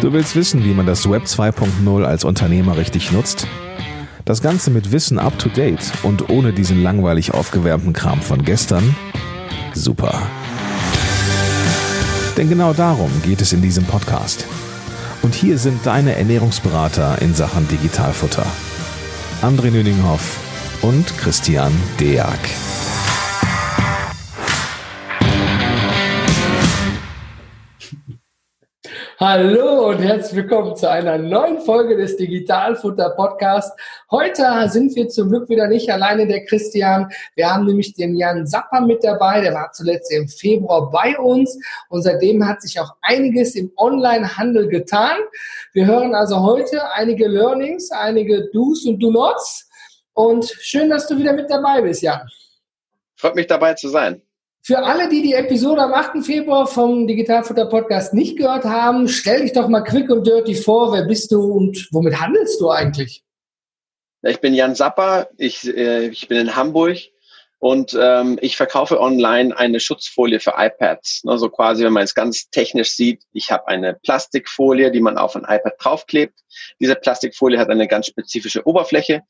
Du willst wissen, wie man das Web 2.0 als Unternehmer richtig nutzt? Das Ganze mit Wissen up to date und ohne diesen langweilig aufgewärmten Kram von gestern? Super. Denn genau darum geht es in diesem Podcast. Und hier sind deine Ernährungsberater in Sachen Digitalfutter. André Nüninghoff und Christian Deak. Hallo und herzlich willkommen zu einer neuen Folge des Digitalfutter Podcast. Heute sind wir zum Glück wieder nicht alleine, der Christian. Wir haben nämlich den Jan Sapper mit dabei. Der war zuletzt im Februar bei uns und seitdem hat sich auch einiges im Online-Handel getan. Wir hören also heute einige Learnings, einige Do's und Do-Nots. Und schön, dass du wieder mit dabei bist, Jan. Freut mich dabei zu sein. Für alle, die die Episode am 8. Februar vom Digitalfutter Podcast nicht gehört haben, stell dich doch mal quick und dirty vor. Wer bist du und womit handelst du eigentlich? Ich bin Jan Sapper, ich, äh, ich bin in Hamburg und ähm, ich verkaufe online eine Schutzfolie für iPads. Also quasi, wenn man es ganz technisch sieht, ich habe eine Plastikfolie, die man auf ein iPad draufklebt. Diese Plastikfolie hat eine ganz spezifische Oberfläche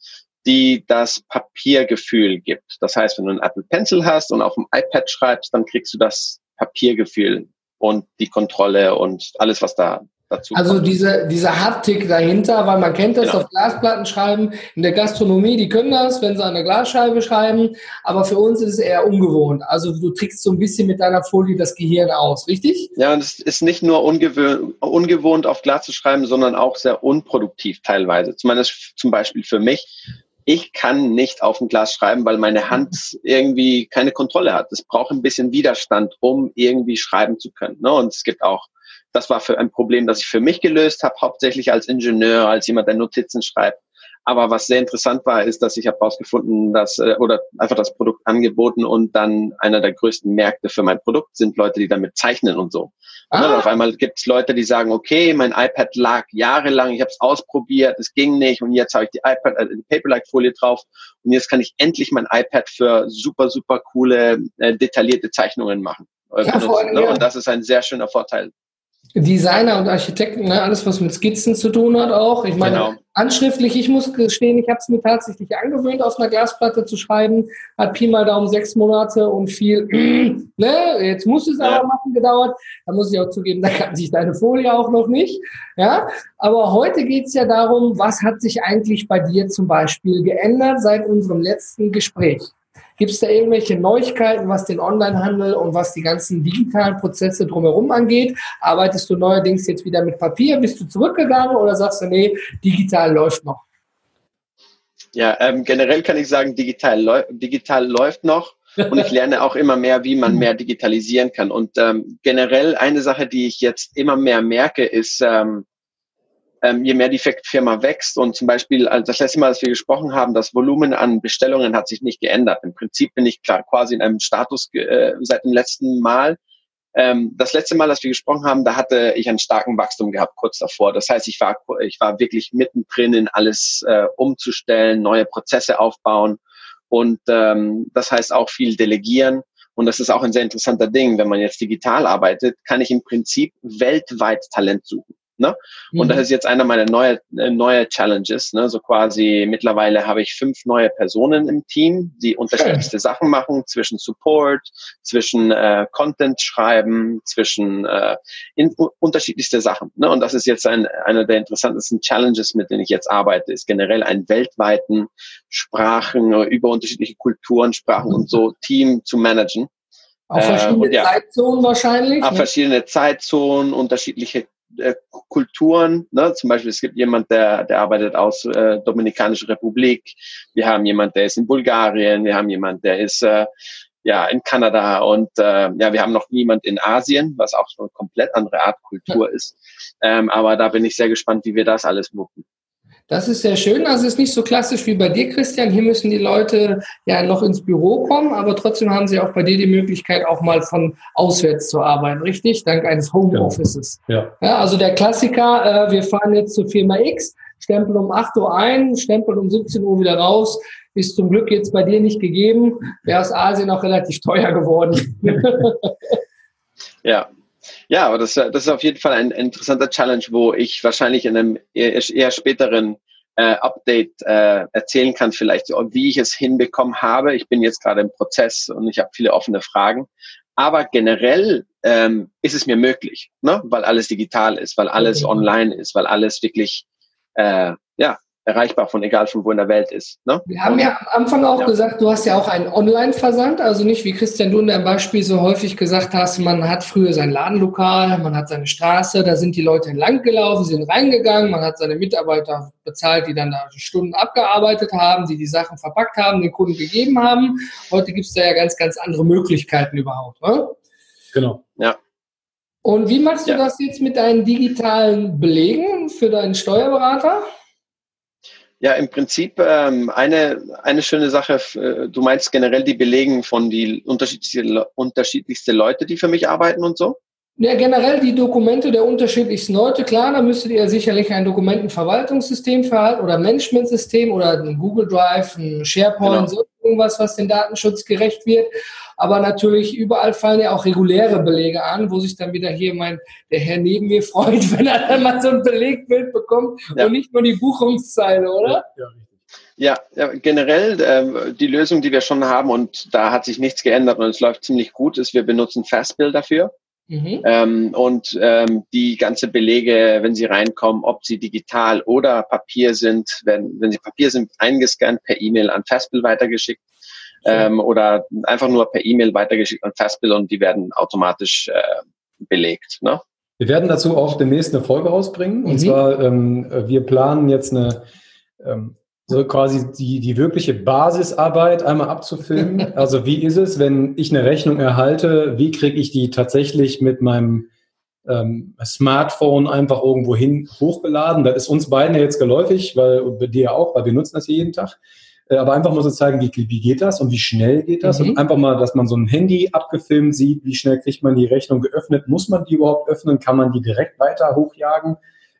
die das Papiergefühl gibt. Das heißt, wenn du einen Apple Pencil hast und auf dem iPad schreibst, dann kriegst du das Papiergefühl und die Kontrolle und alles, was da dazu also kommt. Also diese, diese Haptik dahinter, weil man kennt das genau. auf Glasplatten schreiben. In der Gastronomie, die können das, wenn sie an der Glasscheibe schreiben. Aber für uns ist es eher ungewohnt. Also du trickst so ein bisschen mit deiner Folie das Gehirn aus, richtig? Ja, und es ist nicht nur ungewohnt, ungewohnt auf Glas zu schreiben, sondern auch sehr unproduktiv teilweise. Zumindest zum Beispiel für mich ich kann nicht auf dem Glas schreiben, weil meine Hand irgendwie keine Kontrolle hat. Es braucht ein bisschen Widerstand, um irgendwie schreiben zu können. Ne? Und es gibt auch, das war für ein Problem, das ich für mich gelöst habe, hauptsächlich als Ingenieur, als jemand, der Notizen schreibt. Aber was sehr interessant war, ist, dass ich habe herausgefunden, dass äh, oder einfach das Produkt angeboten und dann einer der größten Märkte für mein Produkt sind Leute, die damit zeichnen und so. Ah. Und auf einmal gibt es Leute, die sagen, okay, mein iPad lag jahrelang, ich habe es ausprobiert, es ging nicht und jetzt habe ich die iPad, äh, die Paperlike-Folie drauf und jetzt kann ich endlich mein iPad für super, super coole, äh, detaillierte Zeichnungen machen. Äh, ja, benutzen, ne? Und das ist ein sehr schöner Vorteil. Designer und Architekten, ne? alles was mit Skizzen zu tun hat auch. Ich meine, genau. Anschriftlich, ich muss gestehen, ich habe es mir tatsächlich angewöhnt, auf einer Glasplatte zu schreiben. Hat Pi mal Daumen sechs Monate und viel, ne? jetzt muss es aber machen gedauert. Da muss ich auch zugeben, da kann sich deine Folie auch noch nicht. Ja, aber heute geht's ja darum, was hat sich eigentlich bei dir zum Beispiel geändert seit unserem letzten Gespräch? Gibt es da irgendwelche Neuigkeiten, was den Onlinehandel und was die ganzen digitalen Prozesse drumherum angeht? Arbeitest du neuerdings jetzt wieder mit Papier? Bist du zurückgegangen oder sagst du, nee, digital läuft noch? Ja, ähm, generell kann ich sagen, digital, läu digital läuft noch. Und ich lerne auch immer mehr, wie man mehr digitalisieren kann. Und ähm, generell eine Sache, die ich jetzt immer mehr merke, ist, ähm, ähm, je mehr die Firma wächst und zum Beispiel also das letzte Mal, als wir gesprochen haben, das Volumen an Bestellungen hat sich nicht geändert. Im Prinzip bin ich klar quasi in einem Status äh, seit dem letzten Mal. Ähm, das letzte Mal, als wir gesprochen haben, da hatte ich einen starken Wachstum gehabt kurz davor. Das heißt, ich war ich war wirklich mittendrin in alles äh, umzustellen, neue Prozesse aufbauen und ähm, das heißt auch viel delegieren. Und das ist auch ein sehr interessanter Ding. Wenn man jetzt digital arbeitet, kann ich im Prinzip weltweit Talent suchen. Ne? Und mhm. das ist jetzt einer meiner neue, äh, neue Challenges. Ne? So quasi mittlerweile habe ich fünf neue Personen im Team, die unterschiedlichste Sachen machen, zwischen Support, zwischen äh, Content schreiben, zwischen äh, in, unterschiedlichste Sachen. Ne? Und das ist jetzt ein, einer der interessantesten Challenges, mit denen ich jetzt arbeite, ist generell einen weltweiten Sprachen, über unterschiedliche Kulturen, Sprachen und so Team zu managen. Auf verschiedene äh, ja, Zeitzonen wahrscheinlich. Auf ne? verschiedene Zeitzonen, unterschiedliche äh, Kulturen. Ne? Zum Beispiel, es gibt jemand, der, der arbeitet aus äh, Dominikanische Republik. Wir haben jemand, der ist in Bulgarien. Wir haben jemand, der ist äh, ja in Kanada. Und äh, ja, wir haben noch niemand in Asien, was auch so eine komplett andere Art Kultur ist. Ähm, aber da bin ich sehr gespannt, wie wir das alles mucken. Das ist sehr schön. Also es ist nicht so klassisch wie bei dir, Christian. Hier müssen die Leute ja noch ins Büro kommen, aber trotzdem haben sie auch bei dir die Möglichkeit, auch mal von auswärts zu arbeiten, richtig? Dank eines Homeoffices. Ja. ja. also der Klassiker, äh, wir fahren jetzt zur Firma X, stempeln um 8 Uhr ein, stempeln um 17 Uhr wieder raus, ist zum Glück jetzt bei dir nicht gegeben. Wäre aus Asien auch relativ teuer geworden. ja, Ja, aber das, das ist auf jeden Fall ein, interessanter Challenge, wo ich wahrscheinlich in einem eher, eher späteren äh, Update äh, erzählen kann, vielleicht wie ich es hinbekommen habe. Ich bin jetzt gerade im Prozess und ich habe viele offene Fragen. Aber generell ähm, ist es mir möglich, ne? weil alles digital ist, weil alles online ist, weil alles wirklich äh, ja, erreichbar von egal von wo in der Welt ist. Ne? Wir haben ja am Anfang auch ja. gesagt, du hast ja auch einen Online-Versand, also nicht wie Christian du in deinem Beispiel so häufig gesagt hast, man hat früher sein Ladenlokal, man hat seine Straße, da sind die Leute entlang gelaufen, sind reingegangen, man hat seine Mitarbeiter bezahlt, die dann da Stunden abgearbeitet haben, die die Sachen verpackt haben, den Kunden gegeben haben. Heute gibt es da ja ganz, ganz andere Möglichkeiten überhaupt. Ne? Genau. Ja. Und wie machst du ja. das jetzt mit deinen digitalen Belegen für deinen Steuerberater? Ja, im Prinzip ähm, eine, eine schöne Sache, äh, du meinst generell die Belegen von die unterschiedlichste, unterschiedlichste Leute, die für mich arbeiten und so? Ja, generell die Dokumente der unterschiedlichsten Leute. Klar, da müsstet ihr sicherlich ein Dokumentenverwaltungssystem verhalten oder Managementsystem oder ein Google Drive, ein SharePoint, genau. so irgendwas, was den Datenschutz gerecht wird. Aber natürlich überall fallen ja auch reguläre Belege an, wo sich dann wieder hier mein, der Herr neben mir freut, wenn er dann mal so ein Belegbild bekommt ja. und nicht nur die Buchungszeile, oder? Ja, ja, ja, generell äh, die Lösung, die wir schon haben und da hat sich nichts geändert und es läuft ziemlich gut, ist, wir benutzen Fastbill dafür. Mhm. Ähm, und ähm, die ganze Belege, wenn sie reinkommen, ob sie digital oder Papier sind, wenn, wenn sie Papier sind, eingescannt per E-Mail an Fastbill weitergeschickt ähm, oder einfach nur per E-Mail weitergeschickt an Fastbill und die werden automatisch äh, belegt. Ne? Wir werden dazu auch demnächst eine Folge rausbringen. Und mhm. zwar, ähm, wir planen jetzt eine ähm, so quasi die, die wirkliche Basisarbeit einmal abzufilmen. Also wie ist es, wenn ich eine Rechnung erhalte, wie kriege ich die tatsächlich mit meinem ähm, Smartphone einfach irgendwo hin hochgeladen? Das ist uns beiden ja jetzt geläufig, weil bei dir auch, weil wir nutzen das jeden Tag. Äh, aber einfach mal so zeigen, wie, wie geht das und wie schnell geht das? Mhm. Und einfach mal, dass man so ein Handy abgefilmt sieht, wie schnell kriegt man die Rechnung geöffnet? Muss man die überhaupt öffnen? Kann man die direkt weiter hochjagen?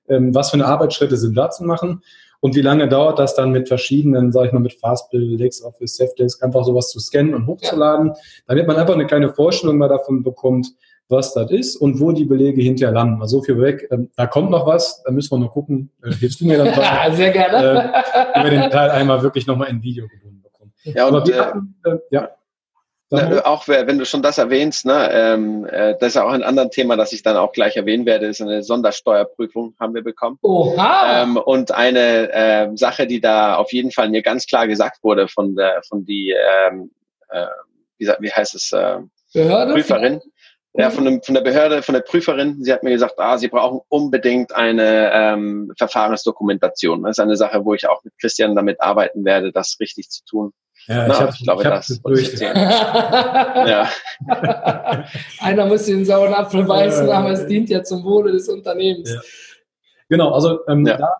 Ähm, was für eine Arbeitsschritte sind da zu machen? Und wie lange dauert das dann mit verschiedenen, sage ich mal, mit Fastbill, LexOffice, Safdesk, einfach sowas zu scannen und hochzuladen, ja. damit man einfach eine kleine Vorstellung mal davon bekommt, was das ist und wo die Belege hinterher landen. Also so viel weg. Ähm, da kommt noch was, da müssen wir noch gucken. Äh, hilfst du mir dann mal? Sehr gerne. Äh, über den Teil einmal wirklich nochmal in Video gebunden bekommen. Ja, und, Aber wir, äh, äh, ja. Ne, auch wenn du schon das erwähnst, ne, ähm, äh, das ist ja auch ein anderes Thema, das ich dann auch gleich erwähnen werde, ist eine Sondersteuerprüfung haben wir bekommen. Oha. Ähm, und eine äh, Sache, die da auf jeden Fall mir ganz klar gesagt wurde von der von die ähm, äh, wie, wie heißt es äh, Behörde? Prüferin. Ja, von, dem, von der Behörde, von der Prüferin. Sie hat mir gesagt, ah, Sie brauchen unbedingt eine ähm, Verfahrensdokumentation. Das ist eine Sache, wo ich auch mit Christian damit arbeiten werde, das richtig zu tun. Ja, Na, ich, hab, ich glaube, ich das durch. ja. Einer muss den sauren Apfel beißen, aber es dient ja zum Wohle des Unternehmens. Ja. Genau, also ähm, ja. da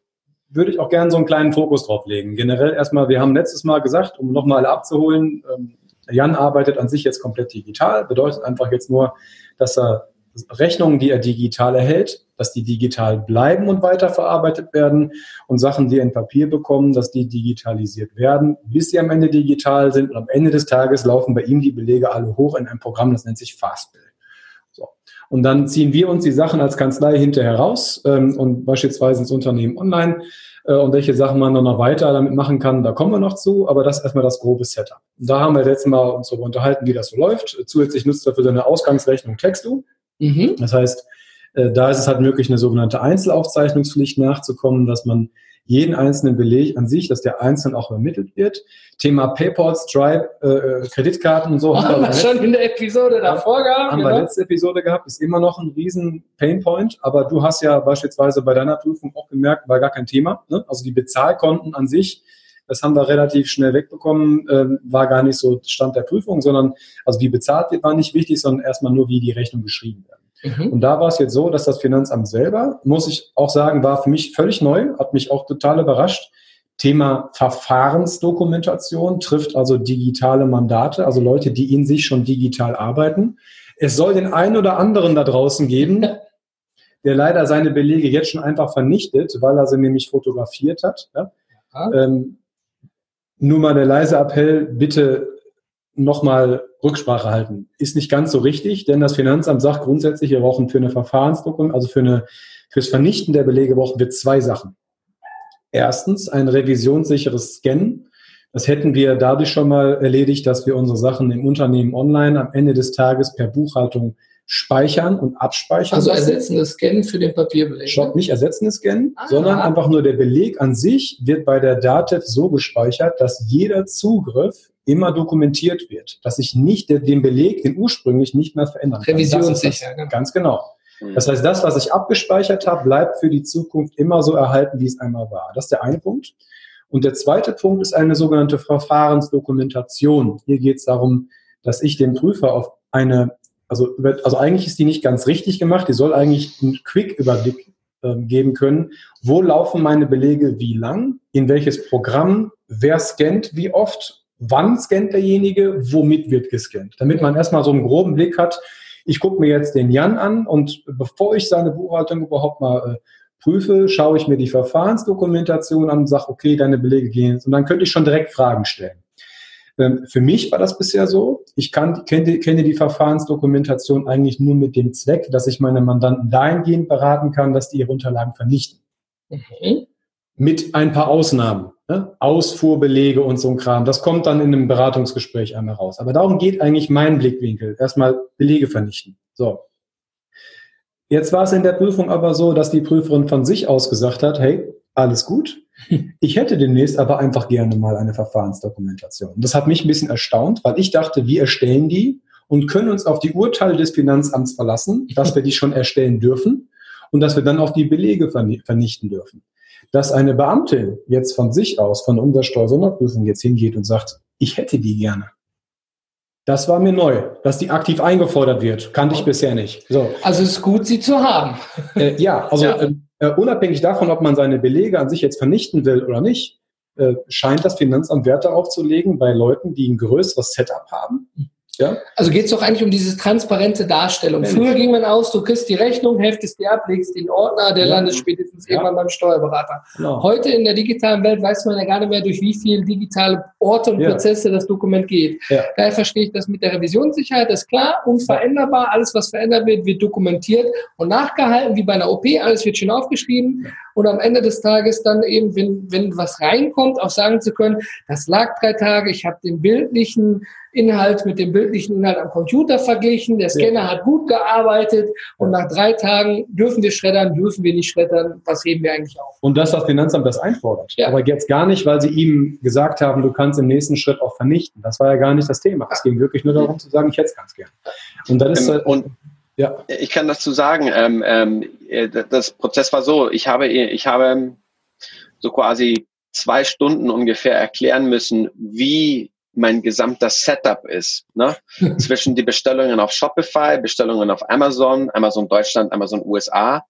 würde ich auch gerne so einen kleinen Fokus drauf legen. Generell erstmal, wir haben letztes Mal gesagt, um nochmal abzuholen, ähm, Jan arbeitet an sich jetzt komplett digital, bedeutet einfach jetzt nur, dass er Rechnungen, die er digital erhält, dass die digital bleiben und weiterverarbeitet werden und Sachen, die er in Papier bekommen, dass die digitalisiert werden, bis sie am Ende digital sind und am Ende des Tages laufen bei ihm die Belege alle hoch in ein Programm, das nennt sich Fastbill. So. Und dann ziehen wir uns die Sachen als Kanzlei hinterher raus ähm, und beispielsweise ins Unternehmen online äh, und welche Sachen man dann noch weiter damit machen kann, da kommen wir noch zu, aber das ist erstmal das grobe Setup. Und da haben wir letztes Mal uns darüber unterhalten, wie das so läuft. Zusätzlich nutzt er für seine Ausgangsrechnung Textu. Mhm. Das heißt, äh, da ist es halt möglich, eine sogenannte Einzelaufzeichnungspflicht nachzukommen, dass man jeden einzelnen Beleg an sich, dass der einzeln auch ermittelt wird. Thema PayPal, Stripe, äh, äh Kreditkarten und so. Haben wir schon in der Episode davor gehabt. Haben genau. wir letzte Episode gehabt, ist immer noch ein riesen Painpoint, aber du hast ja beispielsweise bei deiner Prüfung auch gemerkt, war gar kein Thema. Ne? Also die Bezahlkonten an sich, das haben wir relativ schnell wegbekommen, äh, war gar nicht so Stand der Prüfung, sondern also wie bezahlt wird, war nicht wichtig, sondern erstmal nur, wie die Rechnung geschrieben wird. Mhm. Und da war es jetzt so, dass das Finanzamt selber, muss ich auch sagen, war für mich völlig neu, hat mich auch total überrascht. Thema Verfahrensdokumentation trifft also digitale Mandate, also Leute, die in sich schon digital arbeiten. Es soll den einen oder anderen da draußen geben, der leider seine Belege jetzt schon einfach vernichtet, weil er sie nämlich fotografiert hat. Ja? Ähm, nur mal der leise Appell, bitte nochmal Rücksprache halten. Ist nicht ganz so richtig, denn das Finanzamt sagt grundsätzlich, wir brauchen für eine Verfahrensdokument, also für eine, fürs Vernichten der Belege brauchen wir zwei Sachen. Erstens ein revisionssicheres Scannen. Das hätten wir dadurch schon mal erledigt, dass wir unsere Sachen im Unternehmen online am Ende des Tages per Buchhaltung speichern und abspeichern. Also ersetzen das Scannen für den Papierbeleg. Stopp, nicht ersetzen das Scannen, ah, sondern einfach nur der Beleg an sich wird bei der DATEV so gespeichert, dass jeder Zugriff immer dokumentiert wird, dass ich nicht den Beleg, den ursprünglich nicht mehr verändern kann. Revisionssicher. Genau. Ganz genau. Mhm. Das heißt, das, was ich abgespeichert habe, bleibt für die Zukunft immer so erhalten, wie es einmal war. Das ist der eine Punkt. Und der zweite Punkt ist eine sogenannte Verfahrensdokumentation. Hier geht es darum, dass ich dem Prüfer auf eine also, also eigentlich ist die nicht ganz richtig gemacht. Die soll eigentlich einen Quick-Überblick äh, geben können. Wo laufen meine Belege wie lang? In welches Programm? Wer scannt wie oft? Wann scannt derjenige? Womit wird gescannt? Damit man erstmal so einen groben Blick hat. Ich gucke mir jetzt den Jan an und bevor ich seine Buchhaltung überhaupt mal äh, prüfe, schaue ich mir die Verfahrensdokumentation an und sage, okay, deine Belege gehen. Und dann könnte ich schon direkt Fragen stellen. Ähm, für mich war das bisher so. Ich kann, kenne, kenne die Verfahrensdokumentation eigentlich nur mit dem Zweck, dass ich meine Mandanten dahingehend beraten kann, dass die ihre Unterlagen vernichten. Mhm. Mit ein paar Ausnahmen. Ne? Ausfuhrbelege und so ein Kram. Das kommt dann in einem Beratungsgespräch einmal raus. Aber darum geht eigentlich mein Blickwinkel. Erstmal Belege vernichten. So. Jetzt war es in der Prüfung aber so, dass die Prüferin von sich aus gesagt hat, hey, alles gut. Ich hätte demnächst aber einfach gerne mal eine Verfahrensdokumentation. Das hat mich ein bisschen erstaunt, weil ich dachte, wir erstellen die und können uns auf die Urteile des Finanzamts verlassen, dass wir die schon erstellen dürfen und dass wir dann auch die Belege vernichten dürfen. Dass eine Beamtin jetzt von sich aus, von unserer Steuersonderprüfung jetzt hingeht und sagt, ich hätte die gerne. Das war mir neu, dass die aktiv eingefordert wird. Kannte ich bisher nicht. So. Also es ist gut, sie zu haben. Äh, ja, also ja. Äh, unabhängig davon, ob man seine Belege an sich jetzt vernichten will oder nicht, äh, scheint das Finanzamt Wert darauf zu legen bei Leuten, die ein größeres Setup haben, ja? Also geht es doch eigentlich um diese transparente Darstellung. Mensch. Früher ging man aus, du kriegst die Rechnung, heftest die ab, legst den Ordner, der ja. landet spätestens ja. irgendwann beim Steuerberater. Genau. Heute in der digitalen Welt weiß man ja gar nicht mehr, durch wie viele digitale Orte und. Prozesse das Dokument geht. Daher verstehe ich das mit der Revisionssicherheit, das ist klar, unveränderbar, alles was verändert wird, wird dokumentiert und nachgehalten, wie bei einer OP, alles wird schön aufgeschrieben und am Ende des Tages dann eben, wenn, wenn was reinkommt, auch sagen zu können, das lag drei Tage, ich habe den bildlichen Inhalt mit dem bildlichen Inhalt am Computer verglichen. Der Scanner ja. hat gut gearbeitet und nach drei Tagen dürfen wir schreddern, dürfen wir nicht schreddern. Was heben wir eigentlich auf? Und dass das Finanzamt das einfordert. Ja. Aber jetzt gar nicht, weil sie ihm gesagt haben, du kannst im nächsten Schritt auch vernichten. Das war ja gar nicht das Thema. Es ging wirklich nur darum zu sagen, ich hätte es ganz gern. Und dann ist ähm, und ja. Ich kann dazu sagen, ähm, ähm, äh, das Prozess war so, ich habe, ich habe so quasi zwei Stunden ungefähr erklären müssen, wie mein gesamter Setup ist. Ne? Zwischen die Bestellungen auf Shopify, Bestellungen auf Amazon, Amazon Deutschland, Amazon USA,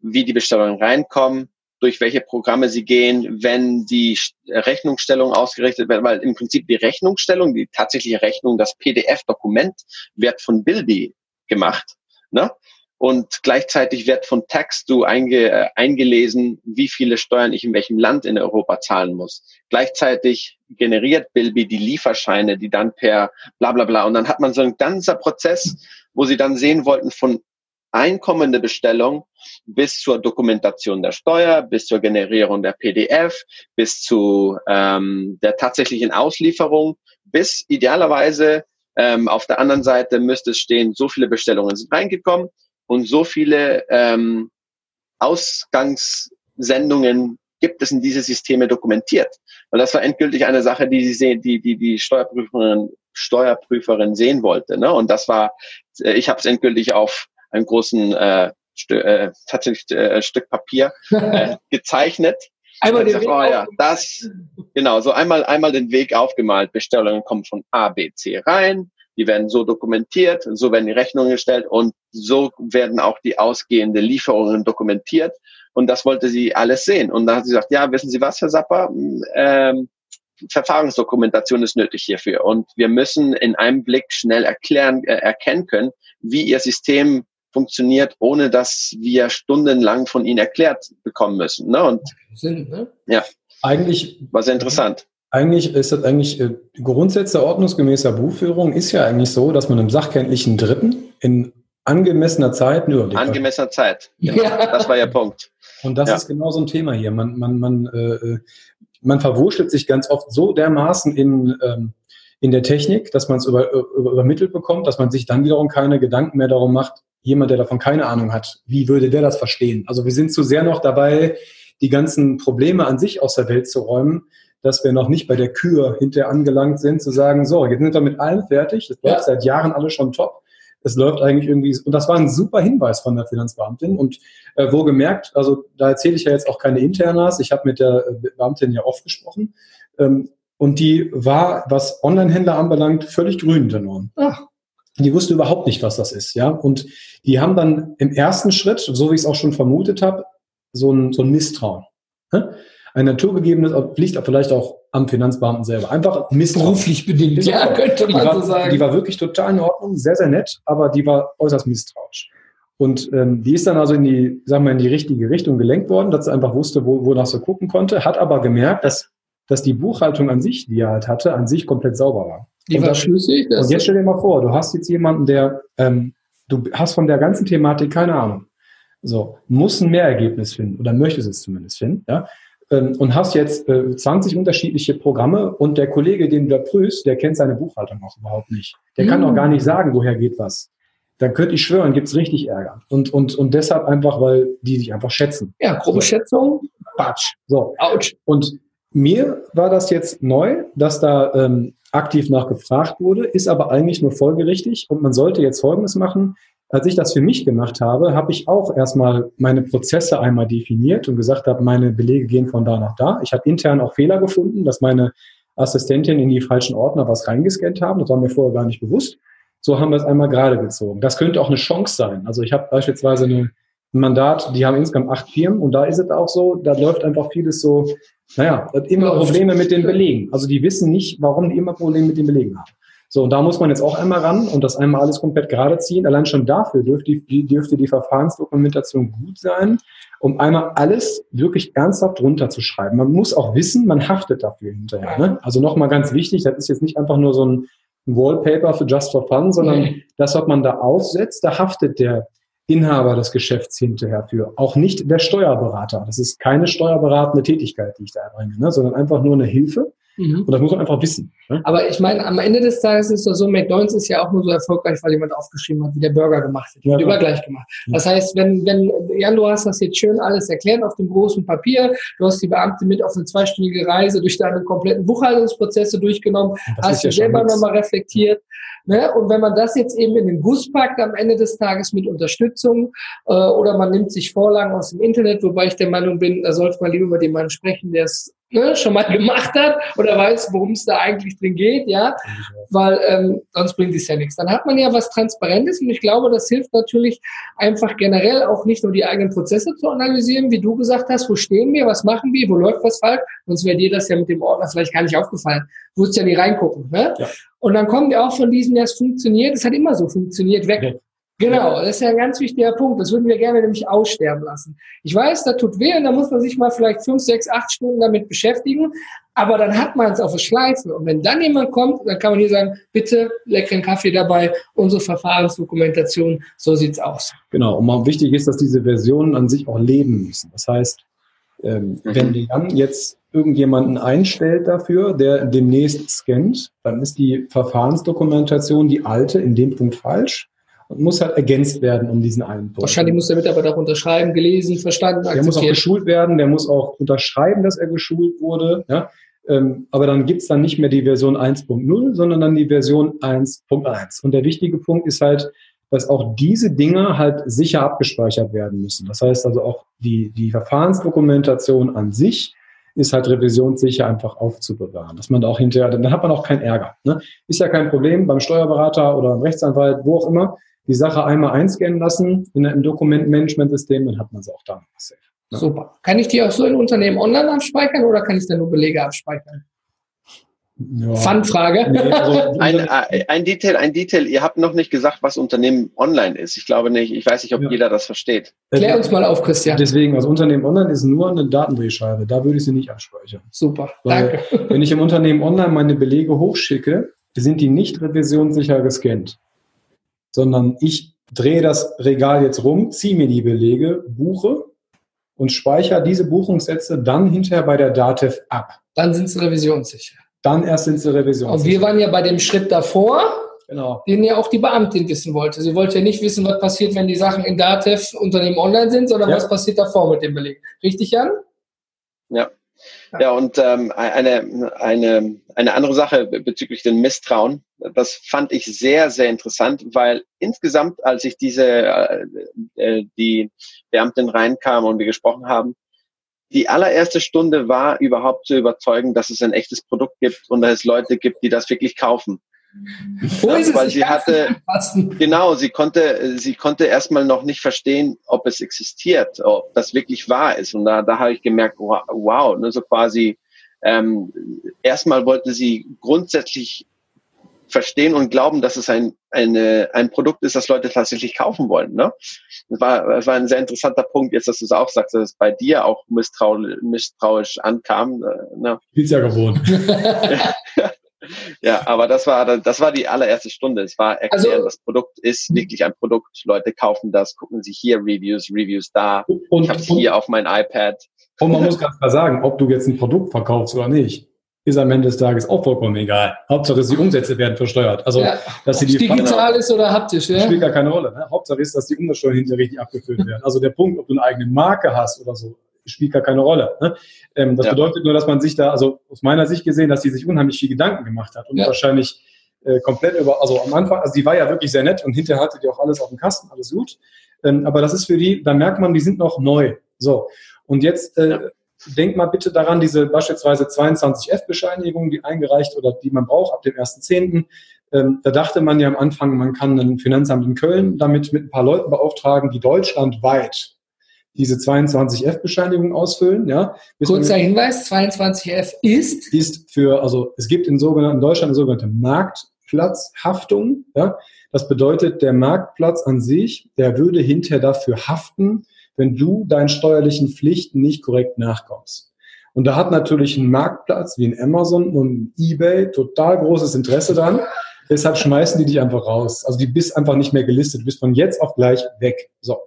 wie die Bestellungen reinkommen, durch welche Programme sie gehen, wenn die Rechnungsstellung ausgerichtet wird, weil im Prinzip die Rechnungsstellung, die tatsächliche Rechnung, das PDF-Dokument wird von Bilby gemacht. Ne? Und gleichzeitig wird von Taxdo einge, äh, eingelesen, wie viele Steuern ich in welchem Land in Europa zahlen muss. Gleichzeitig generiert Bilby die Lieferscheine, die dann per bla bla bla. Und dann hat man so einen ganzer Prozess, wo sie dann sehen wollten von einkommende Bestellung bis zur Dokumentation der Steuer, bis zur Generierung der PDF, bis zu ähm, der tatsächlichen Auslieferung, bis idealerweise ähm, auf der anderen Seite müsste es stehen, so viele Bestellungen sind reingekommen, und so viele ähm, Ausgangssendungen gibt es in diese Systeme dokumentiert. Weil das war endgültig eine Sache, die sie sehen, die die, die Steuerprüferin, Steuerprüferin sehen wollte. Ne? Und das war, äh, ich habe es endgültig auf einem großen äh, Stü äh, tatsächlich äh, Stück Papier äh, gezeichnet. Einmal den Weg oh, ja, das genau so einmal einmal den Weg aufgemalt. Bestellungen kommen von A, B, C rein die werden so dokumentiert, so werden die Rechnungen gestellt und so werden auch die ausgehende Lieferungen dokumentiert. Und das wollte sie alles sehen. Und da hat sie gesagt, ja, wissen Sie was, Herr Sapper, ähm, Verfahrensdokumentation ist nötig hierfür. Und wir müssen in einem Blick schnell erklären, äh, erkennen können, wie Ihr System funktioniert, ohne dass wir stundenlang von Ihnen erklärt bekommen müssen. Ne? Und Sinn, ne? ja, eigentlich war sehr interessant eigentlich ist das eigentlich, äh, Grundsätze ordnungsgemäßer Buchführung ist ja eigentlich so, dass man einem sachkenntlichen Dritten in angemessener Zeit einen Überblick Angemessener Zeit, genau. Ja. Das war ja Punkt. Und das ja. ist genau so ein Thema hier. Man, man, man, äh, äh man verwurschtelt sich ganz oft so dermaßen in, ähm, in der Technik, dass man es über, über, übermittelt bekommt, dass man sich dann wiederum keine Gedanken mehr darum macht, jemand, der davon keine Ahnung hat, wie würde der das verstehen? Also wir sind zu sehr noch dabei, die ganzen Probleme an sich aus der Welt zu räumen, dass wir noch nicht bei der Kür hinterher angelangt sind, zu sagen, so, jetzt sind wir mit allem fertig, das läuft ja. seit Jahren alles schon top. Es läuft eigentlich irgendwie, und das war ein super Hinweis von der Finanzbeamtin. Und äh, wo gemerkt, also da erzähle ich ja jetzt auch keine Internas, ich habe mit der äh, Beamtin ja oft gesprochen. Ähm, und die war, was Online-Händler anbelangt, völlig grün der Norm. Ach. Die wusste überhaupt nicht, was das ist, ja. Und die haben dann im ersten Schritt, so wie ich es auch schon vermutet habe, so ein, so ein Misstrauen. Ein naturgegebenes liegt vielleicht auch am Finanzbeamten selber. Einfach missberuflich bedingt, ja, könnte man war, so sagen. Die war wirklich total in Ordnung, sehr, sehr nett, aber die war äußerst misstrauisch. Und ähm, die ist dann also in die, sagen wir, in die richtige Richtung gelenkt worden, dass sie einfach wusste, wo, wonach sie gucken konnte, hat aber gemerkt, dass, dass die Buchhaltung an sich, die er halt hatte, an sich komplett sauber war. Die und war das, schlüssig. und jetzt stell dir mal vor, du hast jetzt jemanden, der, ähm, du hast von der ganzen Thematik keine Ahnung. So, muss ein Mehrergebnis finden oder möchtest es zumindest finden, ja und hast jetzt äh, 20 unterschiedliche Programme und der Kollege, den du da prüfst, der kennt seine Buchhaltung auch überhaupt nicht. Der mhm. kann auch gar nicht sagen, woher geht was. Dann könnte ich schwören, gibt's richtig Ärger. Und, und, und deshalb einfach, weil die sich einfach schätzen. Ja, grobe so. Schätzung, Quatsch. So. Autsch. Und mir war das jetzt neu, dass da ähm, aktiv nachgefragt wurde, ist aber eigentlich nur folgerichtig und man sollte jetzt Folgendes machen. Als ich das für mich gemacht habe, habe ich auch erstmal meine Prozesse einmal definiert und gesagt habe, meine Belege gehen von da nach da. Ich habe intern auch Fehler gefunden, dass meine Assistentin in die falschen Ordner was reingescannt haben. Das war mir vorher gar nicht bewusst. So haben wir es einmal gerade gezogen. Das könnte auch eine Chance sein. Also ich habe beispielsweise eine, ein Mandat, die haben insgesamt acht Firmen und da ist es auch so, da läuft einfach vieles so, naja, immer Probleme mit den Belegen. Also die wissen nicht, warum die immer Probleme mit den Belegen haben. So, und da muss man jetzt auch einmal ran und das einmal alles komplett gerade ziehen. Allein schon dafür dürfte die, dürfte die Verfahrensdokumentation gut sein, um einmal alles wirklich ernsthaft runterzuschreiben. Man muss auch wissen, man haftet dafür hinterher. Ne? Also nochmal ganz wichtig, das ist jetzt nicht einfach nur so ein Wallpaper für Just for Fun, sondern nee. das, was man da aufsetzt, da haftet der Inhaber des Geschäfts hinterher für. Auch nicht der Steuerberater. Das ist keine steuerberatende Tätigkeit, die ich da erbringe, ne? sondern einfach nur eine Hilfe Mhm. Und das muss man einfach wissen. Ne? Aber ich meine, am Ende des Tages ist es so, McDonalds ist ja auch nur so erfolgreich, weil jemand aufgeschrieben hat, wie der Burger gemacht wird. Ja, immer gleich gemacht. Ja. Das heißt, wenn, wenn, Jan, du hast das jetzt schön alles erklärt auf dem großen Papier, du hast die Beamte mit auf eine zweistündige Reise durch deine kompletten Buchhaltungsprozesse durchgenommen, hast ja du selber nochmal reflektiert. Ne? Und wenn man das jetzt eben in den Bus packt am Ende des Tages mit Unterstützung äh, oder man nimmt sich Vorlagen aus dem Internet, wobei ich der Meinung bin, da sollte man lieber mit jemandem sprechen, der es ne, schon mal gemacht hat oder weiß, worum es da eigentlich drin geht, ja, weil ähm, sonst bringt es ja nichts. Dann hat man ja was Transparentes und ich glaube, das hilft natürlich einfach generell auch nicht nur die eigenen Prozesse zu analysieren, wie du gesagt hast, wo stehen wir, was machen wir, wo läuft was falsch, sonst wäre dir das ja mit dem Ordner vielleicht gar nicht aufgefallen. Du musst ja nie reingucken. Ne? Ja. Und dann kommen wir auch von diesem, ja, es funktioniert, es hat immer so funktioniert, weg. Okay. Genau, das ist ja ein ganz wichtiger Punkt. Das würden wir gerne nämlich aussterben lassen. Ich weiß, da tut weh und da muss man sich mal vielleicht fünf, sechs, acht Stunden damit beschäftigen. Aber dann hat man es auf der Schleife. Und wenn dann jemand kommt, dann kann man hier sagen, bitte leckeren Kaffee dabei, unsere Verfahrensdokumentation, so sieht's aus. Genau. Und mal wichtig ist, dass diese Versionen an sich auch leben müssen. Das heißt, ähm, mhm. wenn die dann jetzt irgendjemanden einstellt dafür, der demnächst scannt, dann ist die Verfahrensdokumentation, die alte, in dem Punkt falsch und muss halt ergänzt werden um diesen einen Punkt. Wahrscheinlich muss der Mitarbeiter auch unterschreiben, gelesen, verstanden, akzeptiert. Der muss auch geschult werden, der muss auch unterschreiben, dass er geschult wurde. Ja? Ähm, aber dann gibt's dann nicht mehr die Version 1.0, sondern dann die Version 1.1. Und der wichtige Punkt ist halt, dass auch diese Dinge halt sicher abgespeichert werden müssen. Das heißt also auch die, die Verfahrensdokumentation an sich ist halt revisionssicher einfach aufzubewahren. Dass man da auch hinterher, dann hat man auch keinen Ärger. Ne? Ist ja kein Problem beim Steuerberater oder beim Rechtsanwalt, wo auch immer die Sache einmal einscannen lassen in einem Dokumentenmanagementsystem, dann hat man sie auch da safe. Super. Kann ich die auch so in Unternehmen online abspeichern oder kann ich da nur Belege abspeichern? Ja. Fun-Frage. Nee, also ein, äh, ein, Detail, ein Detail. Ihr habt noch nicht gesagt, was Unternehmen online ist. Ich glaube nicht. Ich weiß nicht, ob ja. jeder das versteht. Klär uns mal auf, Christian. Deswegen, also Unternehmen online ist nur eine Datendrehscheibe. Da würde ich sie nicht abspeichern. Super. Weil, Danke. Wenn ich im Unternehmen online meine Belege hochschicke, sind die nicht revisionssicher gescannt, sondern ich drehe das Regal jetzt rum, ziehe mir die Belege, buche und speichere diese Buchungssätze dann hinterher bei der DATEV ab. Dann sind sie revisionssicher. Dann erst sind sie revisionssicher. Und wir waren ja bei dem Schritt davor, genau. den ja auch die Beamtin wissen wollte. Sie wollte ja nicht wissen, was passiert, wenn die Sachen in DATEV Unternehmen online sind, sondern ja. was passiert davor mit dem Beleg. Richtig, Jan? Ja. Ja, und ähm, eine, eine, eine andere Sache bezüglich den Misstrauen, das fand ich sehr, sehr interessant, weil insgesamt, als ich diese, äh, äh, die Beamtin reinkam und wir gesprochen haben, die allererste Stunde war überhaupt zu überzeugen, dass es ein echtes Produkt gibt und dass es Leute gibt, die das wirklich kaufen. Ja, weil sie hatte, genau, sie konnte, sie konnte erstmal noch nicht verstehen, ob es existiert, ob das wirklich wahr ist. Und da, da habe ich gemerkt, wow, ne, so quasi, ähm, erstmal wollte sie grundsätzlich verstehen und glauben, dass es ein, eine, ein Produkt ist, das Leute tatsächlich kaufen wollen. Ne? Das, war, das war ein sehr interessanter Punkt, jetzt, dass du es auch sagst, dass es bei dir auch misstrau misstrauisch ankam. Äh, ne? Ist ja gewohnt. Ja, aber das war, das war die allererste Stunde. Es war erklären, also, das Produkt ist wirklich ein Produkt. Leute kaufen das, gucken sich hier Reviews, Reviews da. Und, ich habe hier auf mein iPad. Und man muss ganz klar sagen, ob du jetzt ein Produkt verkaufst oder nicht, ist am Ende des Tages auch vollkommen egal. Hauptsache ist, die Umsätze werden versteuert. Also, ja, dass sie die digital ist oder haptisch, ja? Spielt gar keine Rolle. Ne? Hauptsache ist, dass die Umsatzsteuern hinterher richtig abgefüllt werden. Also der Punkt, ob du eine eigene Marke hast oder so, spielt gar keine Rolle. Ne? Ähm, das ja. bedeutet nur, dass man sich da, also aus meiner Sicht gesehen, dass sie sich unheimlich viel Gedanken gemacht hat und ja. wahrscheinlich äh, komplett über, also am Anfang, also die war ja wirklich sehr nett und hinterher hatte die auch alles auf dem Kasten, alles gut. Ähm, aber das ist für die, da merkt man, die sind noch neu. So. Und jetzt äh, ja. denkt mal bitte daran, diese beispielsweise 22F-Bescheinigung, die eingereicht oder die man braucht ab dem 1.10., ähm, da dachte man ja am Anfang, man kann ein Finanzamt in Köln damit mit ein paar Leuten beauftragen, die deutschlandweit diese 22F-Bescheinigung ausfüllen. Ja, Kurzer Hinweis, 22F ist? Ist für, also es gibt in, sogenannten, in Deutschland eine sogenannte Marktplatzhaftung. Ja, das bedeutet, der Marktplatz an sich, der würde hinterher dafür haften, wenn du deinen steuerlichen Pflichten nicht korrekt nachkommst. Und da hat natürlich ein Marktplatz wie ein Amazon und eBay total großes Interesse dran. Deshalb schmeißen die dich einfach raus. Also die bist einfach nicht mehr gelistet. Du bist von jetzt auf gleich weg. So.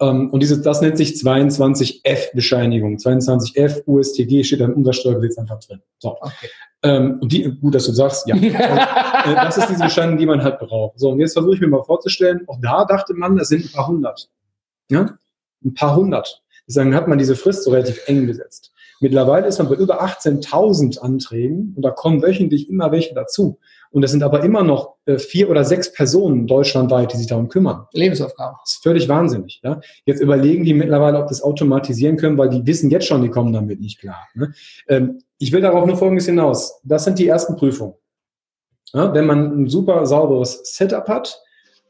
Ähm, und diese, das nennt sich 22F-Bescheinigung. 22F USTG steht dann Umsatzsteuergesetz einfach drin. So. Okay. Ähm, und die, gut, dass du sagst, ja. äh, das ist diese Bescheinigung, die man halt braucht. So, und jetzt versuche ich mir mal vorzustellen, auch da dachte man, das sind ein paar hundert. Ja? Ein paar hundert. Deswegen hat man diese Frist so relativ eng gesetzt. Mittlerweile ist man bei über 18.000 Anträgen und da kommen wöchentlich immer welche dazu. Und das sind aber immer noch äh, vier oder sechs Personen deutschlandweit, die sich darum kümmern. Lebensaufgabe. Das ist völlig wahnsinnig. Ja? Jetzt überlegen die mittlerweile, ob das automatisieren können, weil die wissen jetzt schon, die kommen damit nicht klar. Ne? Ähm, ich will darauf nur Folgendes hinaus. Das sind die ersten Prüfungen. Ja, wenn man ein super sauberes Setup hat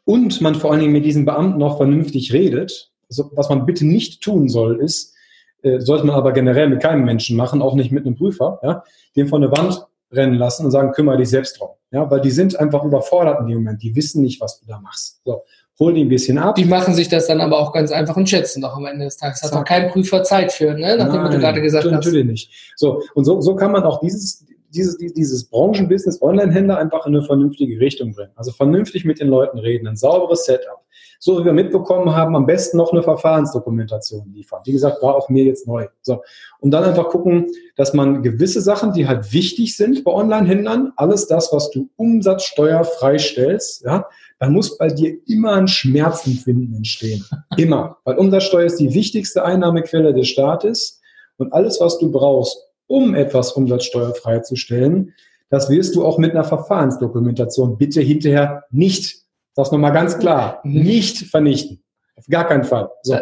und man vor allen Dingen mit diesen Beamten noch vernünftig redet, also was man bitte nicht tun soll, ist, äh, sollte man aber generell mit keinem Menschen machen, auch nicht mit einem Prüfer, ja, den von der Wand rennen lassen und sagen, kümmere dich selbst drum. Ja, weil die sind einfach überfordert in dem Moment. Die wissen nicht, was du da machst. So, hol die ein bisschen ab. Die machen sich das dann aber auch ganz einfach und schätzen doch am Ende des Tages. Hat doch kein Prüfer Zeit für, ne? nachdem Nein, du gerade gesagt natürlich hast. Natürlich nicht. So, und so, so kann man auch dieses, dieses, dieses Branchenbusiness Online-Händler einfach in eine vernünftige Richtung bringen. Also vernünftig mit den Leuten reden, ein sauberes Setup. So wie wir mitbekommen haben, am besten noch eine Verfahrensdokumentation liefern. Wie gesagt, war auch mir jetzt neu. So. Und dann einfach gucken, dass man gewisse Sachen, die halt wichtig sind bei Online-Händlern, alles das, was du Umsatzsteuer freistellst, ja, dann muss bei dir immer ein Schmerzempfinden entstehen. Immer. Weil Umsatzsteuer ist die wichtigste Einnahmequelle des Staates. Und alles, was du brauchst, um etwas umsatzsteuerfrei zu stellen, das wirst du auch mit einer Verfahrensdokumentation bitte hinterher nicht, das nochmal ganz klar, mhm. nicht vernichten. Auf gar keinen Fall. So.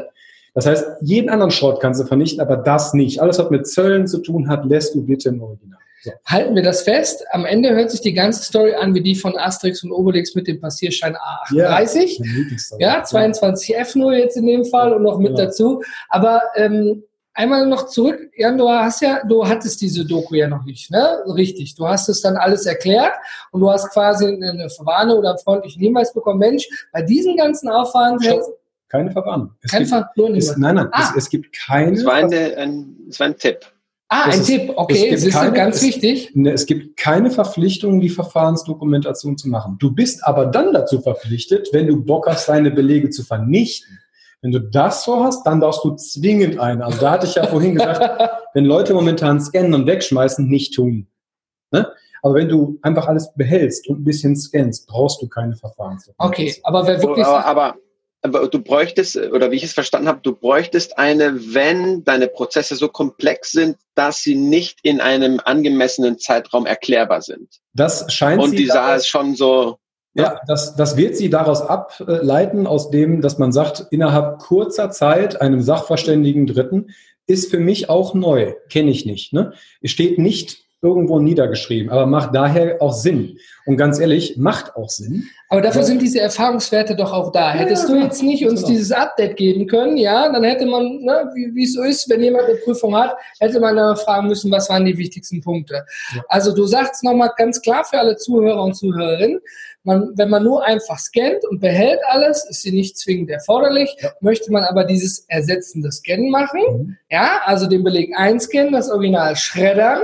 Das heißt, jeden anderen Schrott kannst du vernichten, aber das nicht. Alles, was mit Zöllen zu tun hat, lässt du bitte im Original. So. Halten wir das fest. Am Ende hört sich die ganze Story an wie die von Asterix und Obelix mit dem Passierschein A38. Ja, ja 22F nur jetzt in dem Fall und noch mit genau. dazu. Aber ähm, einmal noch zurück, Jan, du hast ja, du hattest diese Doku ja noch nicht, ne? Richtig. Du hast es dann alles erklärt und du hast quasi eine Verwarnung oder einen freundlichen Hinweis bekommen, Mensch, bei diesem ganzen Aufwand. Keine Verwarnung. Kein Ver es, Nein, nein, ah. es, es, gibt keine. Es war, eine, ein, es war ein Tipp. Ah, das ein ist, Tipp, okay, das ist keine, ganz wichtig. Ne, es gibt keine Verpflichtung, die Verfahrensdokumentation zu machen. Du bist aber dann dazu verpflichtet, wenn du Bock hast, deine Belege zu vernichten. Wenn du das so hast, dann darfst du zwingend ein. Also da hatte ich ja vorhin gesagt, wenn Leute momentan scannen und wegschmeißen, nicht tun. Ne? Aber wenn du einfach alles behältst und ein bisschen scannst, brauchst du keine Verfahrensdokumentation. Okay, aber wer wirklich... aber, aber aber du bräuchtest, oder wie ich es verstanden habe, du bräuchtest eine, wenn deine Prozesse so komplex sind, dass sie nicht in einem angemessenen Zeitraum erklärbar sind. Das scheint Und die sah es schon so. Ja, das, das wird sie daraus ableiten, aus dem, dass man sagt, innerhalb kurzer Zeit einem sachverständigen Dritten ist für mich auch neu, kenne ich nicht. Ne? Es steht nicht irgendwo niedergeschrieben, aber macht daher auch Sinn. Und ganz ehrlich, macht auch Sinn. Aber dafür sind diese Erfahrungswerte doch auch da. Hättest ja, du jetzt nicht uns genau. dieses Update geben können, ja, dann hätte man, ne, wie, es so ist, wenn jemand eine Prüfung hat, hätte man dann fragen müssen, was waren die wichtigsten Punkte. Ja. Also du sagst nochmal ganz klar für alle Zuhörer und Zuhörerinnen, man, wenn man nur einfach scannt und behält alles, ist sie nicht zwingend erforderlich. Ja. Möchte man aber dieses ersetzende Scannen machen, mhm. ja, also den Beleg einscannen, das Original schreddern,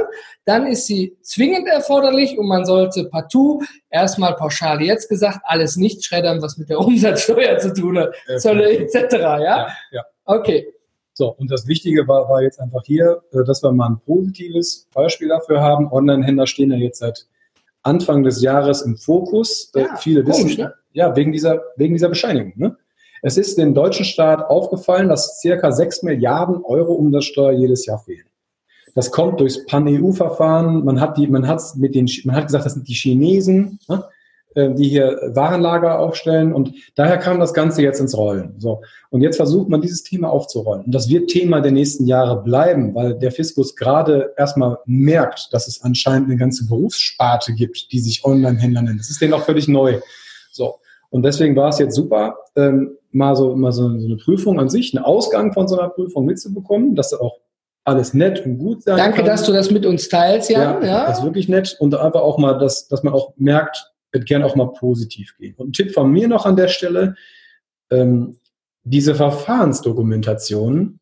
dann ist sie zwingend erforderlich und man sollte partout erstmal pauschal jetzt gesagt alles nicht schreddern, was mit der Umsatzsteuer zu tun hat, äh, Zölle etc. Ja? ja? Ja, Okay. So, und das Wichtige war, war jetzt einfach hier, äh, dass wir mal ein positives Beispiel dafür haben. Online-Händler stehen ja jetzt seit Anfang des Jahres im Fokus. Äh, ja, Viele wissen, komisch, ne? ja, wegen dieser, wegen dieser Bescheinigung. Ne? Es ist dem deutschen Staat aufgefallen, dass circa 6 Milliarden Euro Umsatzsteuer jedes Jahr fehlen. Das kommt durchs Pan-EU-Verfahren. Man hat die, man hat mit den, man hat gesagt, das sind die Chinesen, ne? Äh, die hier Warenlager aufstellen und daher kam das Ganze jetzt ins Rollen. So. Und jetzt versucht man dieses Thema aufzurollen. Und das wird Thema der nächsten Jahre bleiben, weil der Fiskus gerade erstmal merkt, dass es anscheinend eine ganze Berufssparte gibt, die sich Online-Händler nennt. Das ist denen auch völlig neu. So. Und deswegen war es jetzt super, ähm, mal so, mal so, so eine Prüfung an sich, einen Ausgang von so einer Prüfung mitzubekommen, dass auch alles nett und gut sein Danke, kann. dass du das mit uns teilst, Jan. Ja, ja, das ist wirklich nett und aber auch mal, dass, dass man auch merkt, wird gern auch mal positiv gehen. Und ein Tipp von mir noch an der Stelle, ähm, diese Verfahrensdokumentation,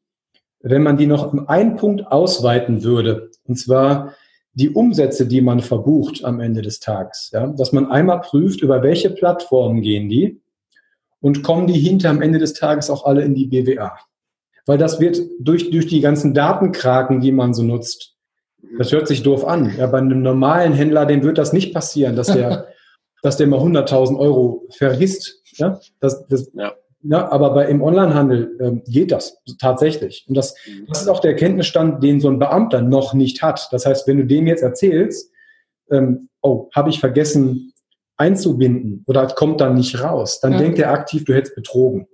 wenn man die noch um einen Punkt ausweiten würde, und zwar die Umsätze, die man verbucht am Ende des Tages, ja, dass man einmal prüft, über welche Plattformen gehen die und kommen die hinter am Ende des Tages auch alle in die BWA. Weil das wird durch, durch die ganzen Datenkraken, die man so nutzt, das hört sich doof an. Ja, bei einem normalen Händler, dem wird das nicht passieren, dass der dass der mal 100.000 Euro vergisst. Ja, das, das, ja. ja aber bei, im Onlinehandel ähm, geht das tatsächlich. Und das, das ist auch der Kenntnisstand, den so ein Beamter noch nicht hat. Das heißt, wenn du dem jetzt erzählst, ähm, oh, habe ich vergessen einzubinden oder kommt dann nicht raus, dann ja. denkt er aktiv, du hättest betrogen.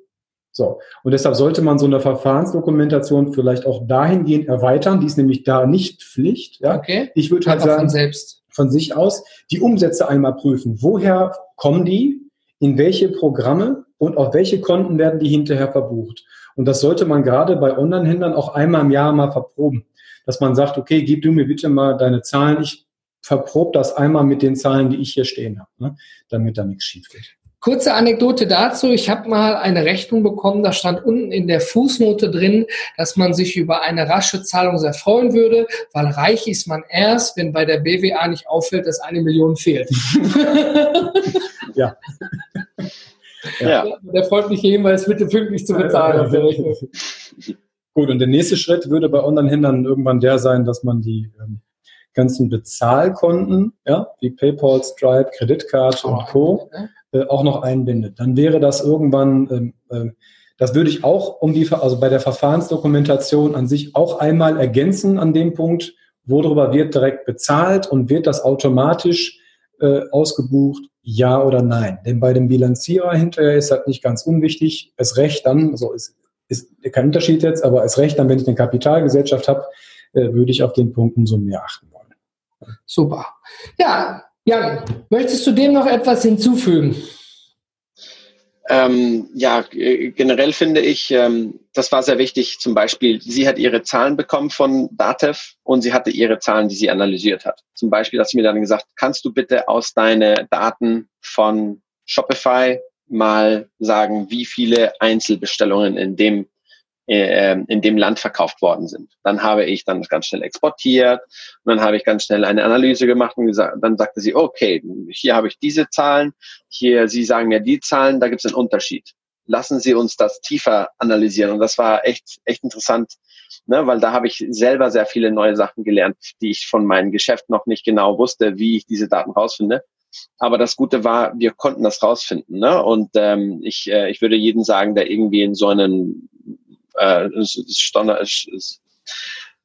So. Und deshalb sollte man so eine Verfahrensdokumentation vielleicht auch dahingehend erweitern. Die ist nämlich da nicht Pflicht. Ja? Okay. Ich würde halt sagen, selbst von sich aus die Umsätze einmal prüfen. Woher kommen die? In welche Programme und auf welche Konten werden die hinterher verbucht? Und das sollte man gerade bei Online-Händlern auch einmal im Jahr mal verproben. Dass man sagt, okay, gib du mir bitte mal deine Zahlen. Ich verprobe das einmal mit den Zahlen, die ich hier stehen habe, ne? damit da nichts schief geht. Kurze Anekdote dazu. Ich habe mal eine Rechnung bekommen, da stand unten in der Fußnote drin, dass man sich über eine rasche Zahlung sehr freuen würde, weil reich ist man erst, wenn bei der BWA nicht auffällt, dass eine Million fehlt. ja. ja. Der freundliche Hinweis, bitte pünktlich zu bezahlen. Gut, und der nächste Schritt würde bei Online-Händlern irgendwann der sein, dass man die ähm, ganzen Bezahlkonten, ja, wie PayPal, Stripe, Kreditkarte und Co., äh, auch noch einbindet. Dann wäre das irgendwann, ähm, äh, das würde ich auch um die, also bei der Verfahrensdokumentation an sich auch einmal ergänzen an dem Punkt, worüber wird direkt bezahlt und wird das automatisch äh, ausgebucht, ja oder nein. Denn bei dem Bilanzierer hinterher ist das nicht ganz unwichtig. Es recht dann, also ist, ist kein Unterschied jetzt, aber es recht dann, wenn ich eine Kapitalgesellschaft habe, äh, würde ich auf den Punkt umso mehr achten wollen. Super. Ja, Jan, möchtest du dem noch etwas hinzufügen? Ähm, ja, generell finde ich, ähm, das war sehr wichtig. Zum Beispiel, sie hat ihre Zahlen bekommen von Datev und sie hatte ihre Zahlen, die sie analysiert hat. Zum Beispiel hat sie mir dann gesagt, kannst du bitte aus deine Daten von Shopify mal sagen, wie viele Einzelbestellungen in dem in dem Land verkauft worden sind. Dann habe ich dann ganz schnell exportiert und dann habe ich ganz schnell eine Analyse gemacht und gesagt, dann sagte sie, okay, hier habe ich diese Zahlen, hier, Sie sagen mir die Zahlen, da gibt es einen Unterschied. Lassen Sie uns das tiefer analysieren. Und das war echt, echt interessant, ne, weil da habe ich selber sehr viele neue Sachen gelernt, die ich von meinem Geschäft noch nicht genau wusste, wie ich diese Daten rausfinde. Aber das Gute war, wir konnten das rausfinden. Ne? Und ähm, ich, äh, ich würde jedem sagen, der irgendwie in so einen äh,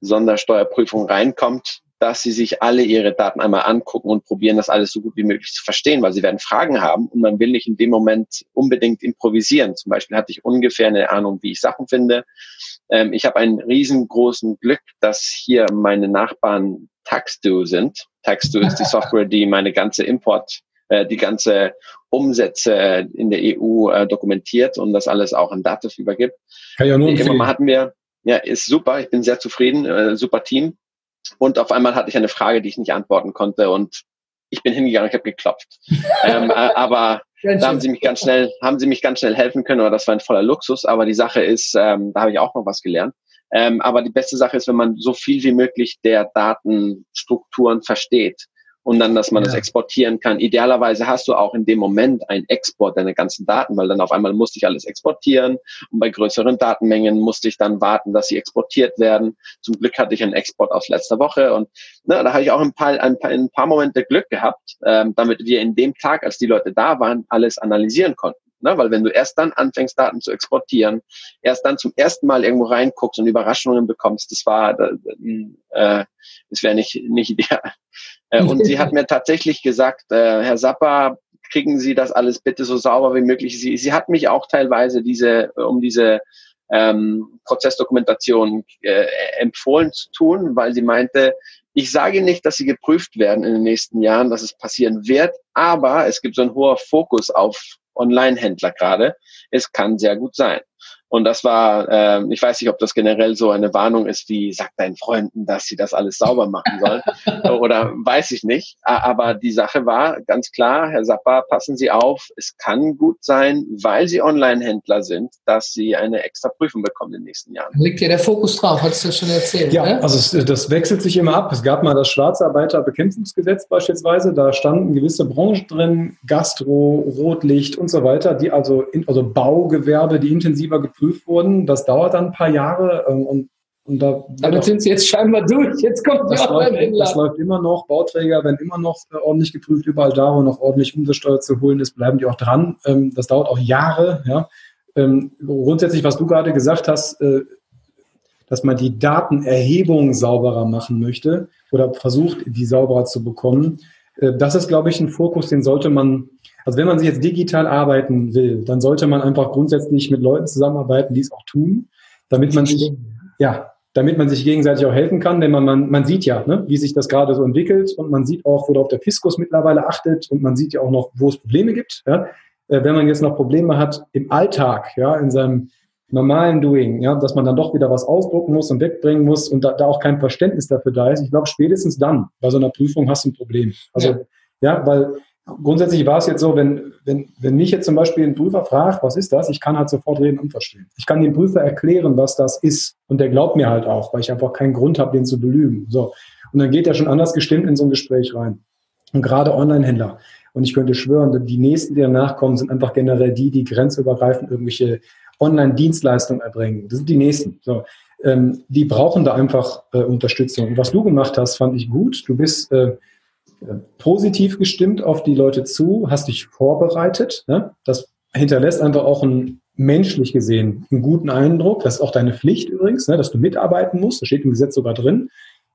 Sondersteuerprüfung reinkommt, dass sie sich alle ihre Daten einmal angucken und probieren, das alles so gut wie möglich zu verstehen, weil sie werden Fragen haben und man will nicht in dem Moment unbedingt improvisieren. Zum Beispiel hatte ich ungefähr eine Ahnung, wie ich Sachen finde. Ähm, ich habe einen riesengroßen Glück, dass hier meine Nachbarn Taxdo sind. Taxdo ist die Software, die meine ganze Import, äh, die ganze Umsätze in der EU äh, dokumentiert und das alles auch in Dativ übergibt. Kann auch nur empfehlen. hatten wir, ja, ist super, ich bin sehr zufrieden, äh, super Team. Und auf einmal hatte ich eine Frage, die ich nicht antworten konnte und ich bin hingegangen, ich habe geklopft. ähm, äh, aber da haben sie mich ganz schnell, haben sie mich ganz schnell helfen können, oder das war ein voller Luxus. Aber die Sache ist, ähm, da habe ich auch noch was gelernt. Ähm, aber die beste Sache ist, wenn man so viel wie möglich der Datenstrukturen versteht und dann, dass man ja. das exportieren kann. Idealerweise hast du auch in dem Moment einen Export deiner ganzen Daten, weil dann auf einmal musste ich alles exportieren und bei größeren Datenmengen musste ich dann warten, dass sie exportiert werden. Zum Glück hatte ich einen Export aus letzter Woche und na, da habe ich auch ein paar, ein paar, ein paar Momente Glück gehabt, ähm, damit wir in dem Tag, als die Leute da waren, alles analysieren konnten. Ne? Weil wenn du erst dann anfängst, Daten zu exportieren, erst dann zum ersten Mal irgendwo reinguckst und Überraschungen bekommst, das war, äh, das wäre nicht, nicht ideal. Äh, und sie hat mir tatsächlich gesagt, äh, Herr Sapper, kriegen Sie das alles bitte so sauber wie möglich. Sie, sie hat mich auch teilweise diese, um diese ähm, Prozessdokumentation äh, empfohlen zu tun, weil sie meinte, ich sage nicht, dass sie geprüft werden in den nächsten Jahren, dass es passieren wird, aber es gibt so ein hoher Fokus auf Online-Händler gerade. Es kann sehr gut sein. Und das war, äh, ich weiß nicht, ob das generell so eine Warnung ist, wie sag deinen Freunden, dass sie das alles sauber machen sollen. oder weiß ich nicht. Aber die Sache war ganz klar, Herr Sappa, passen Sie auf, es kann gut sein, weil Sie Online-Händler sind, dass Sie eine extra Prüfung bekommen in den nächsten Jahren. Liegt ja der Fokus drauf, hast du ja schon erzählt. Ja, ne? also es, das wechselt sich immer ab. Es gab mal das Schwarzarbeiterbekämpfungsgesetz beispielsweise, da standen gewisse Branchen drin, Gastro, Rotlicht und so weiter, die also, in, also Baugewerbe, die intensiver geprüft geprüft wurden. Das dauert dann ein paar Jahre ähm, und und da Damit sind sie jetzt scheinbar durch. Jetzt kommt das, läuft, das läuft immer noch. Bauträger werden immer noch äh, ordentlich geprüft. Überall da, wo noch ordentlich Umsatzsteuer zu holen ist, bleiben die auch dran. Ähm, das dauert auch Jahre. Ja. Ähm, grundsätzlich, was du gerade gesagt hast, äh, dass man die Datenerhebung sauberer machen möchte oder versucht, die sauberer zu bekommen. Äh, das ist, glaube ich, ein Fokus, den sollte man also wenn man sich jetzt digital arbeiten will, dann sollte man einfach grundsätzlich mit Leuten zusammenarbeiten, die es auch tun, damit man sich, ja, damit man sich gegenseitig auch helfen kann, denn man, man, man sieht ja, ne, wie sich das gerade so entwickelt und man sieht auch, worauf der Fiskus mittlerweile achtet und man sieht ja auch noch, wo es Probleme gibt. Ja. Äh, wenn man jetzt noch Probleme hat im Alltag, ja, in seinem normalen Doing, ja, dass man dann doch wieder was ausdrucken muss und wegbringen muss und da, da auch kein Verständnis dafür da ist. Ich glaube, spätestens dann bei so einer Prüfung hast du ein Problem. Also, ja, ja weil grundsätzlich war es jetzt so, wenn, wenn, wenn mich jetzt zum Beispiel ein Prüfer fragt, was ist das, ich kann halt sofort reden und verstehen. Ich kann dem Prüfer erklären, was das ist. Und der glaubt mir halt auch, weil ich einfach keinen Grund habe, den zu belügen. So. Und dann geht er schon anders gestimmt in so ein Gespräch rein. Und gerade Online-Händler. Und ich könnte schwören, die nächsten, die danach kommen, sind einfach generell die, die grenzübergreifend irgendwelche Online-Dienstleistungen erbringen. Das sind die nächsten. So. Ähm, die brauchen da einfach äh, Unterstützung. Und was du gemacht hast, fand ich gut. Du bist äh, positiv gestimmt auf die Leute zu, hast dich vorbereitet. Ne? Das hinterlässt einfach auch einen menschlich gesehen einen guten Eindruck. Das ist auch deine Pflicht übrigens, ne? dass du mitarbeiten musst. Das steht im Gesetz sogar drin.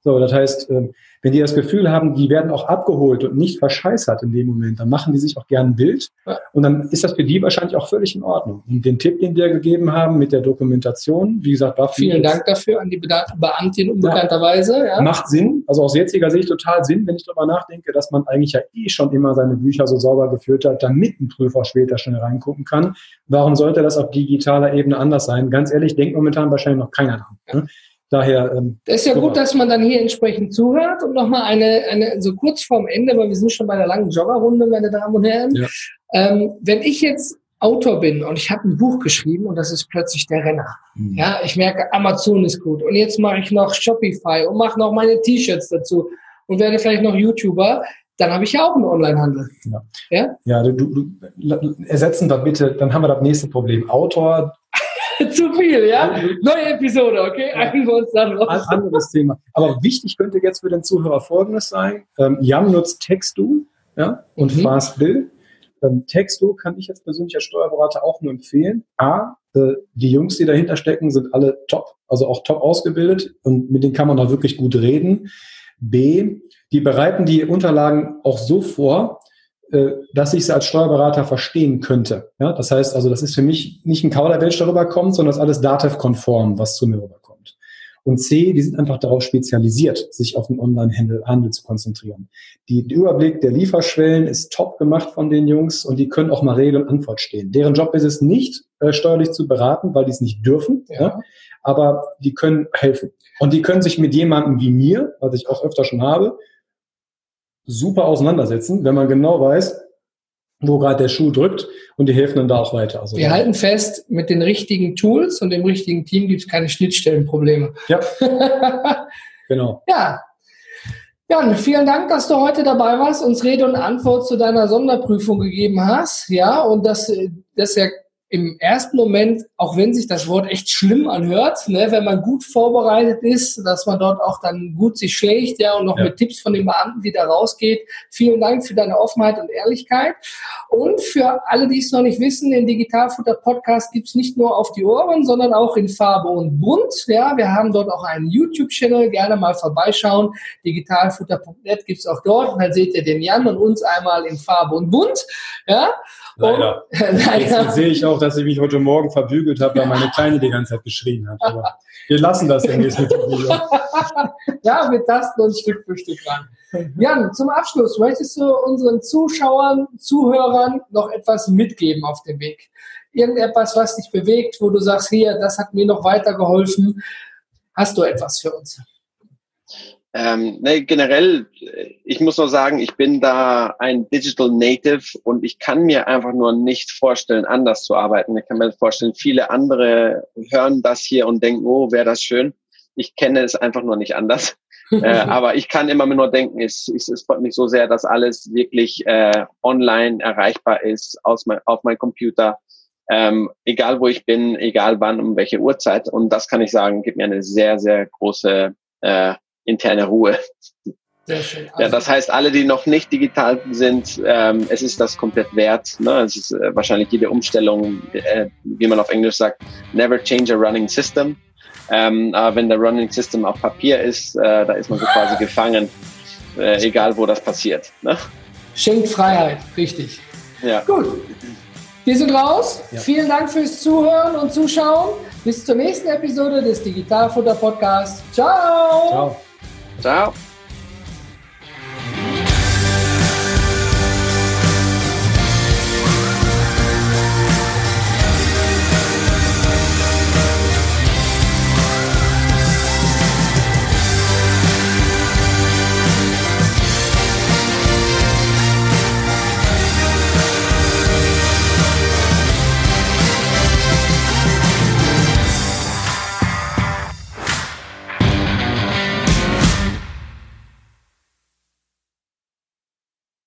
So, das heißt, ähm, wenn die das Gefühl haben, die werden auch abgeholt und nicht verscheißert in dem Moment, dann machen die sich auch gern ein Bild. Und dann ist das für die wahrscheinlich auch völlig in Ordnung. Und den Tipp, den wir gegeben haben mit der Dokumentation, wie gesagt, war Vielen Dank dafür an die Beamtin unbekannterweise. Ja. Ja. Macht Sinn. Also aus jetziger Sicht total Sinn, wenn ich darüber nachdenke, dass man eigentlich ja eh schon immer seine Bücher so sauber geführt hat, damit ein Prüfer später schnell reingucken kann. Warum sollte das auf digitaler Ebene anders sein? Ganz ehrlich, denkt momentan wahrscheinlich noch keiner dran. Ne? Daher. Ähm, das ist ja gut, dass man dann hier entsprechend zuhört und nochmal eine, eine, so kurz vorm Ende, weil wir sind schon bei der langen Joggerrunde, meine Damen und Herren. Ja. Ähm, wenn ich jetzt Autor bin und ich habe ein Buch geschrieben und das ist plötzlich der Renner. Mhm. Ja, ich merke, Amazon ist gut und jetzt mache ich noch Shopify und mache noch meine T-Shirts dazu und werde vielleicht noch YouTuber. Dann habe ich ja auch einen Onlinehandel. Ja, ja? ja du, du, ersetzen wir bitte, dann haben wir das nächste Problem. Autor, Zu viel, ja? Neue Episode, okay? Einigen wir uns dann raus. Ein anderes Thema. Aber wichtig könnte jetzt für den Zuhörer Folgendes sein. Ähm, Jan nutzt Textu ja, und mhm. Fastbill. Ähm, Textu kann ich jetzt persönlich als Steuerberater auch nur empfehlen. A, äh, die Jungs, die dahinter stecken, sind alle top, also auch top ausgebildet und mit denen kann man auch wirklich gut reden. B, die bereiten die Unterlagen auch so vor, äh, dass ich sie als Steuerberater verstehen könnte. Ja, das heißt also, das ist für mich nicht ein Kauderwelsch darüber kommt, sondern das ist alles DATEV-konform, was zu mir rüberkommt. Und C, die sind einfach darauf spezialisiert, sich auf den Online-Handel zu konzentrieren. Die, der Überblick der Lieferschwellen ist top gemacht von den Jungs und die können auch mal Rede und Antwort stehen. Deren Job ist es nicht, äh, steuerlich zu beraten, weil die es nicht dürfen, ja. ja. aber die können helfen. Und die können sich mit jemandem wie mir, was ich auch öfter schon habe, super auseinandersetzen, wenn man genau weiß, wo gerade der Schuh drückt und die helfen dann da auch weiter. Also Wir halten fest, mit den richtigen Tools und dem richtigen Team gibt es keine Schnittstellenprobleme. Ja. genau. Ja. Jan, vielen Dank, dass du heute dabei warst, uns Rede und Antwort zu deiner Sonderprüfung gegeben hast. Ja, und dass das ja im ersten Moment, auch wenn sich das Wort echt schlimm anhört, ne, wenn man gut vorbereitet ist, dass man dort auch dann gut sich schlägt, ja, und noch ja. mit Tipps von den Beamten, die da rausgeht. Vielen Dank für deine Offenheit und Ehrlichkeit. Und für alle, die es noch nicht wissen, den Digitalfutter Podcast gibt's nicht nur auf die Ohren, sondern auch in Farbe und Bunt. Ja, wir haben dort auch einen YouTube-Channel, gerne mal vorbeischauen. Digitalfutter.net gibt's auch dort. Und dann seht ihr den Jan und uns einmal in Farbe und Bunt. Ja. Leider. Und, leider. Jetzt, sehe ich auch, dass ich mich heute Morgen verbügelt habe, weil meine Kleine die ganze Zeit geschrien hat. Aber wir lassen das demnächst mit dem Video. ja, wir tasten uns Stück für Stück ran. Jan, zum Abschluss, möchtest du unseren Zuschauern, Zuhörern noch etwas mitgeben auf dem Weg? Irgendetwas, was dich bewegt, wo du sagst, hier, das hat mir noch weitergeholfen. Hast du etwas für uns? Ähm, ne, generell, ich muss nur sagen, ich bin da ein Digital Native und ich kann mir einfach nur nicht vorstellen, anders zu arbeiten. Ich kann mir vorstellen, viele andere hören das hier und denken, oh, wäre das schön. Ich kenne es einfach nur nicht anders. äh, aber ich kann immer nur denken, es, es, es freut mich so sehr, dass alles wirklich äh, online erreichbar ist aus mein, auf meinem Computer. Ähm, egal wo ich bin, egal wann, um welche Uhrzeit. Und das kann ich sagen, gibt mir eine sehr, sehr große äh, interne Ruhe. Sehr schön. Also ja, das heißt, alle, die noch nicht digital sind, ähm, es ist das komplett wert. Ne? Es ist äh, wahrscheinlich jede Umstellung, äh, wie man auf Englisch sagt, never change a running system. Ähm, aber wenn der Running System auf Papier ist, äh, da ist man so quasi gefangen, äh, egal wo das passiert. Ne? Schenkt Freiheit, richtig. Ja. Gut. Wir sind raus. Ja. Vielen Dank fürs Zuhören und Zuschauen. Bis zur nächsten Episode des Digitalfutter Podcasts. Ciao. Ciao. 早。